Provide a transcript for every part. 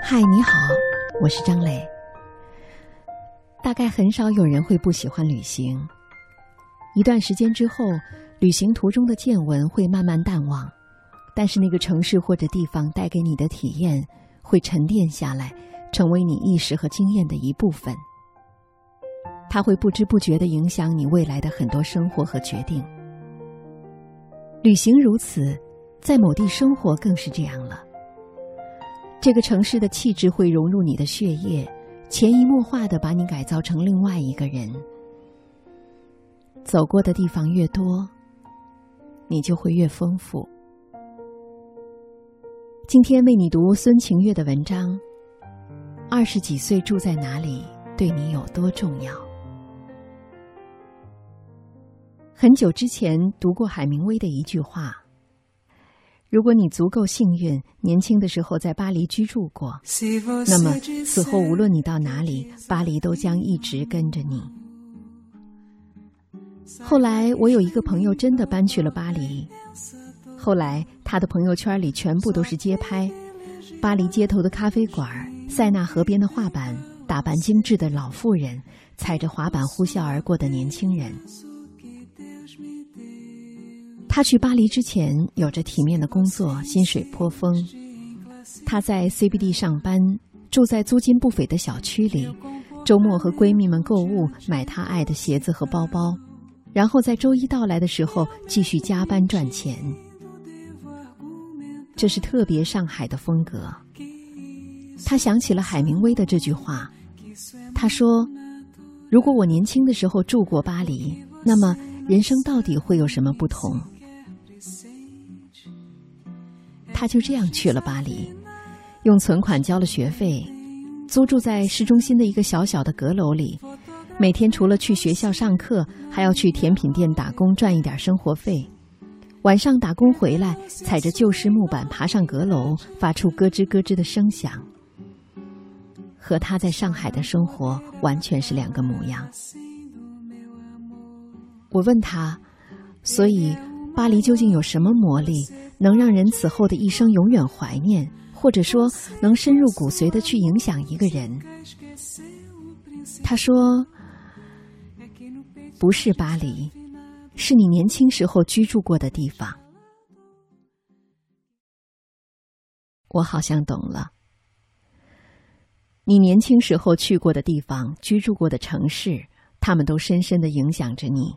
嗨，你好，我是张磊。大概很少有人会不喜欢旅行。一段时间之后，旅行途中的见闻会慢慢淡忘，但是那个城市或者地方带给你的体验会沉淀下来，成为你意识和经验的一部分。它会不知不觉地影响你未来的很多生活和决定。旅行如此，在某地生活更是这样了。这个城市的气质会融入你的血液，潜移默化的把你改造成另外一个人。走过的地方越多，你就会越丰富。今天为你读孙晴月的文章，《二十几岁住在哪里对你有多重要》。很久之前读过海明威的一句话。如果你足够幸运，年轻的时候在巴黎居住过，那么此后无论你到哪里，巴黎都将一直跟着你。后来我有一个朋友真的搬去了巴黎，后来他的朋友圈里全部都是街拍，巴黎街头的咖啡馆、塞纳河边的画板、打扮精致的老妇人、踩着滑板呼啸而过的年轻人。他去巴黎之前有着体面的工作，薪水颇丰。他在 CBD 上班，住在租金不菲的小区里，周末和闺蜜们购物，买他爱的鞋子和包包，然后在周一到来的时候继续加班赚钱。这是特别上海的风格。他想起了海明威的这句话，他说：“如果我年轻的时候住过巴黎，那么人生到底会有什么不同？”他就这样去了巴黎，用存款交了学费，租住在市中心的一个小小的阁楼里。每天除了去学校上课，还要去甜品店打工赚一点生活费。晚上打工回来，踩着旧式木板爬上阁楼，发出咯吱咯吱的声响。和他在上海的生活完全是两个模样。我问他，所以巴黎究竟有什么魔力？能让人此后的一生永远怀念，或者说能深入骨髓的去影响一个人。他说：“不是巴黎，是你年轻时候居住过的地方。”我好像懂了，你年轻时候去过的地方、居住过的城市，他们都深深的影响着你。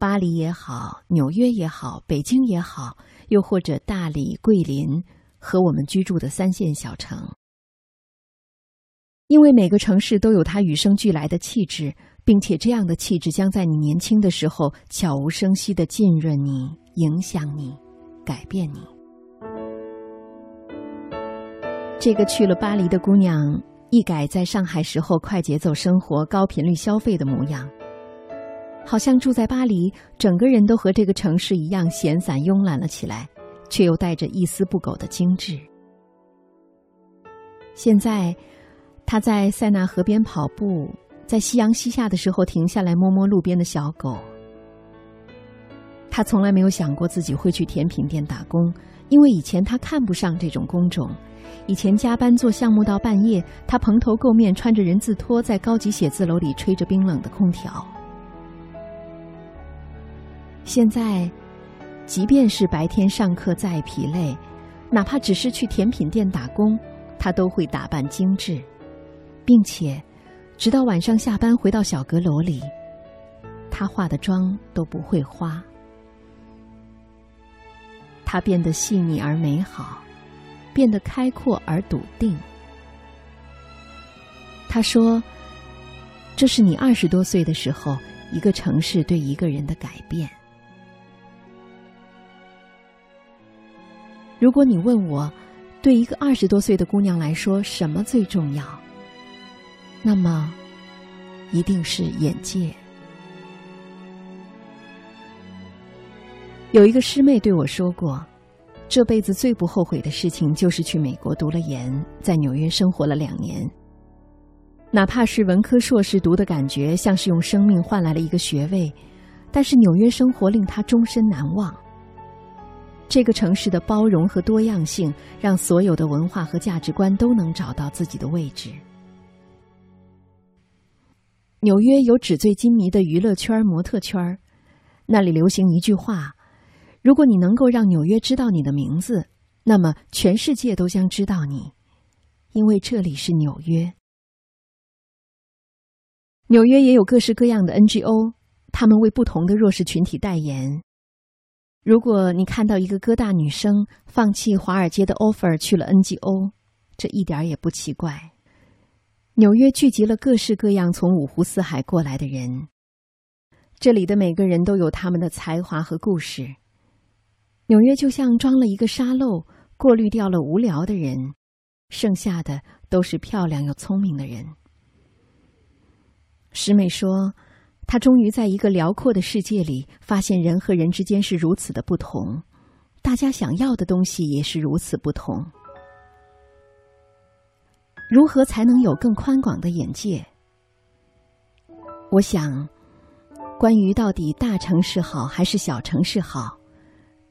巴黎也好，纽约也好，北京也好，又或者大理、桂林和我们居住的三线小城，因为每个城市都有它与生俱来的气质，并且这样的气质将在你年轻的时候悄无声息的浸润你、影响你、改变你。这个去了巴黎的姑娘，一改在上海时候快节奏生活、高频率消费的模样。好像住在巴黎，整个人都和这个城市一样闲散慵懒了起来，却又带着一丝不苟的精致。现在，他在塞纳河边跑步，在夕阳西下的时候停下来摸摸路边的小狗。他从来没有想过自己会去甜品店打工，因为以前他看不上这种工种。以前加班做项目到半夜，他蓬头垢面，穿着人字拖，在高级写字楼里吹着冰冷的空调。现在，即便是白天上课再疲累，哪怕只是去甜品店打工，他都会打扮精致，并且，直到晚上下班回到小阁楼里，他化的妆都不会花。他变得细腻而美好，变得开阔而笃定。他说：“这是你二十多岁的时候，一个城市对一个人的改变。”如果你问我，对一个二十多岁的姑娘来说，什么最重要？那么，一定是眼界。有一个师妹对我说过，这辈子最不后悔的事情就是去美国读了研，在纽约生活了两年。哪怕是文科硕士读的感觉像是用生命换来了一个学位，但是纽约生活令她终身难忘。这个城市的包容和多样性，让所有的文化和价值观都能找到自己的位置。纽约有纸醉金迷的娱乐圈、模特圈，那里流行一句话：如果你能够让纽约知道你的名字，那么全世界都将知道你，因为这里是纽约。纽约也有各式各样的 NGO，他们为不同的弱势群体代言。如果你看到一个哥大女生放弃华尔街的 offer 去了 NGO，这一点也不奇怪。纽约聚集了各式各样从五湖四海过来的人，这里的每个人都有他们的才华和故事。纽约就像装了一个沙漏，过滤掉了无聊的人，剩下的都是漂亮又聪明的人。石美说：“他终于在一个辽阔的世界里，发现人和人之间是如此的不同，大家想要的东西也是如此不同。”如何才能有更宽广的眼界？我想，关于到底大城市好还是小城市好，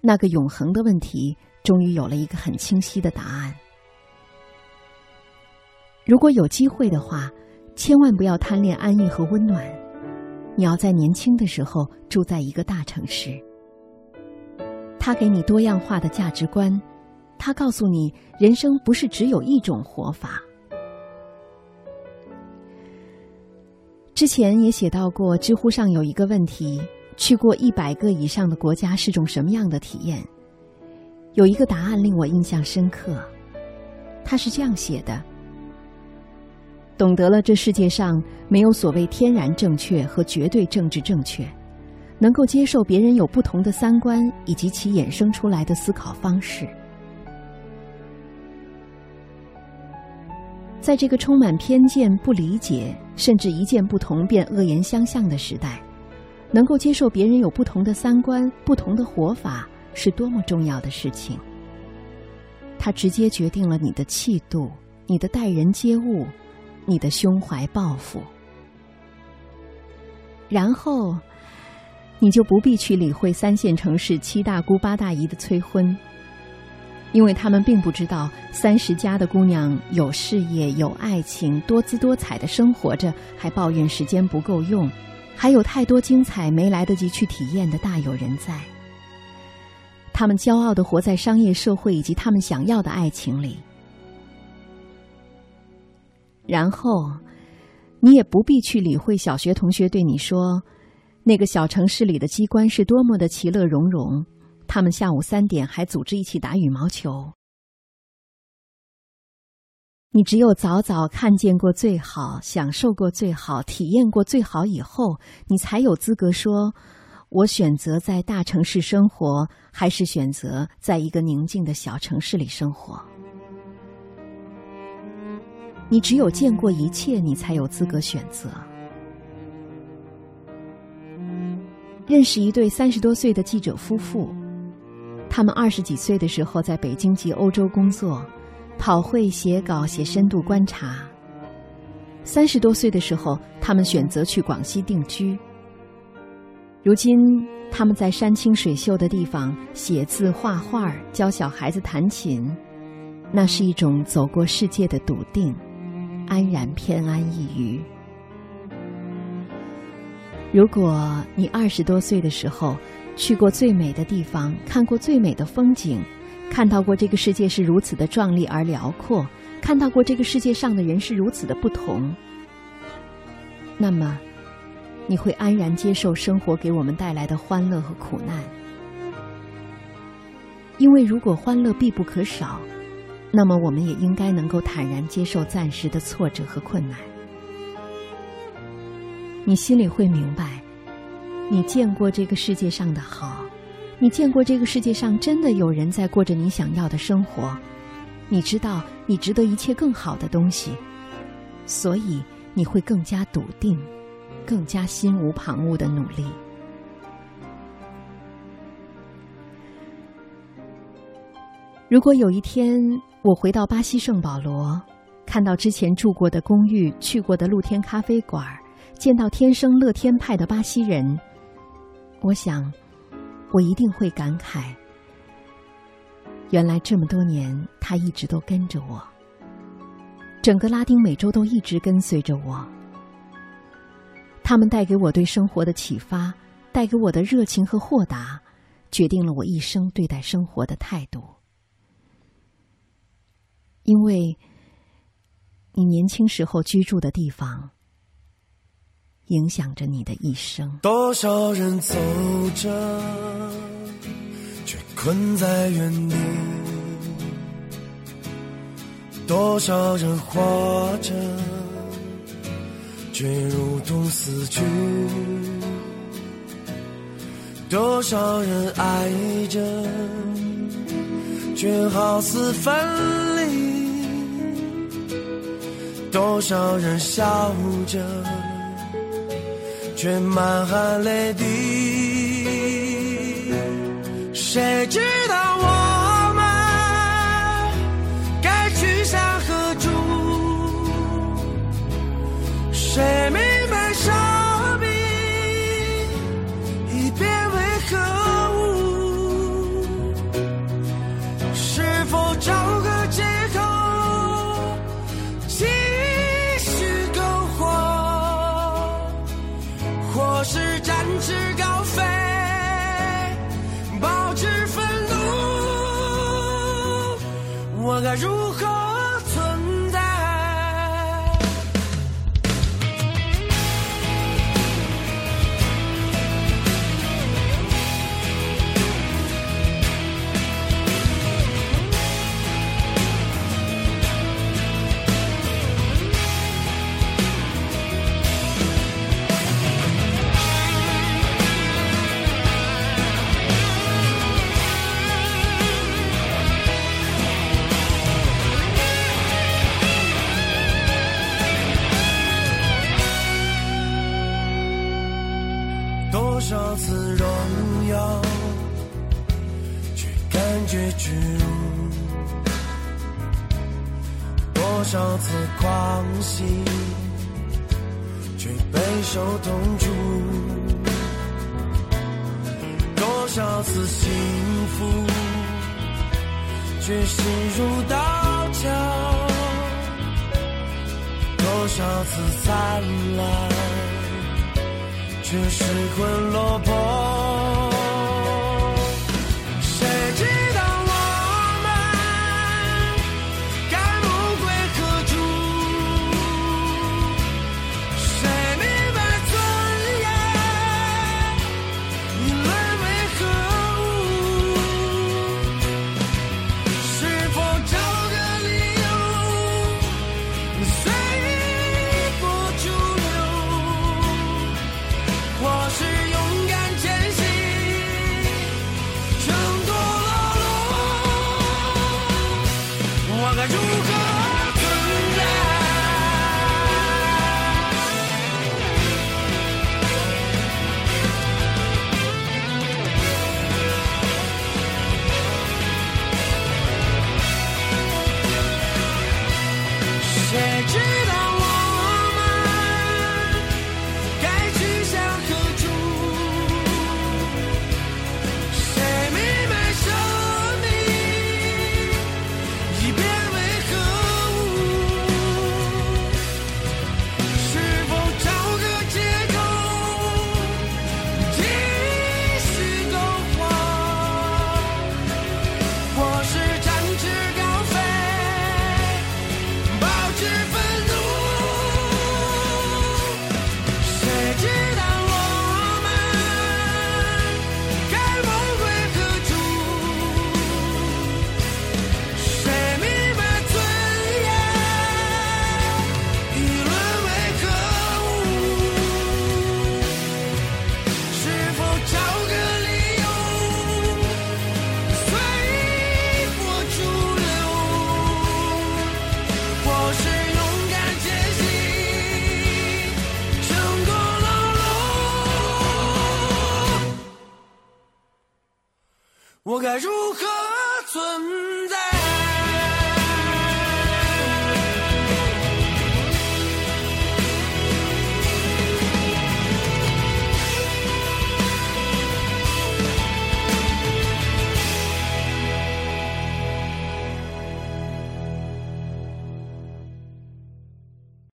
那个永恒的问题，终于有了一个很清晰的答案。如果有机会的话，千万不要贪恋安逸和温暖，你要在年轻的时候住在一个大城市，它给你多样化的价值观，它告诉你人生不是只有一种活法。之前也写到过，知乎上有一个问题：去过一百个以上的国家是种什么样的体验？有一个答案令我印象深刻，他是这样写的：懂得了这世界上没有所谓天然正确和绝对政治正确，能够接受别人有不同的三观以及其衍生出来的思考方式。在这个充满偏见、不理解，甚至一见不同便恶言相向的时代，能够接受别人有不同的三观、不同的活法，是多么重要的事情。它直接决定了你的气度、你的待人接物、你的胸怀抱负。然后，你就不必去理会三线城市七大姑八大姨的催婚。因为他们并不知道，三十加的姑娘有事业、有爱情、多姿多彩的生活着，还抱怨时间不够用，还有太多精彩没来得及去体验的大有人在。他们骄傲的活在商业社会以及他们想要的爱情里，然后你也不必去理会小学同学对你说，那个小城市里的机关是多么的其乐融融。他们下午三点还组织一起打羽毛球。你只有早早看见过最好，享受过最好，体验过最好以后，你才有资格说：“我选择在大城市生活，还是选择在一个宁静的小城市里生活。”你只有见过一切，你才有资格选择。认识一对三十多岁的记者夫妇。他们二十几岁的时候在北京及欧洲工作，跑会写稿写深度观察。三十多岁的时候，他们选择去广西定居。如今，他们在山清水秀的地方写字画画，教小孩子弹琴。那是一种走过世界的笃定，安然偏安一隅。如果你二十多岁的时候，去过最美的地方，看过最美的风景，看到过这个世界是如此的壮丽而辽阔，看到过这个世界上的人是如此的不同，那么你会安然接受生活给我们带来的欢乐和苦难。因为如果欢乐必不可少，那么我们也应该能够坦然接受暂时的挫折和困难。你心里会明白。你见过这个世界上的好，你见过这个世界上真的有人在过着你想要的生活，你知道你值得一切更好的东西，所以你会更加笃定，更加心无旁骛的努力。如果有一天我回到巴西圣保罗，看到之前住过的公寓、去过的露天咖啡馆，见到天生乐天派的巴西人。我想，我一定会感慨，原来这么多年，他一直都跟着我，整个拉丁美洲都一直跟随着我。他们带给我对生活的启发，带给我的热情和豁达，决定了我一生对待生活的态度。因为，你年轻时候居住的地方，影响着你的一生。多少人走着，却困在原地；多少人活着。却如同死去，多少人爱着，却好似分离；多少人笑着，却满含泪滴。谁知道我们该去向何处？谁明白该如何多少次狂喜，却备受痛楚；多少次幸福，却心如刀绞；多少次灿烂。却失魂落魄。该如何我该如何存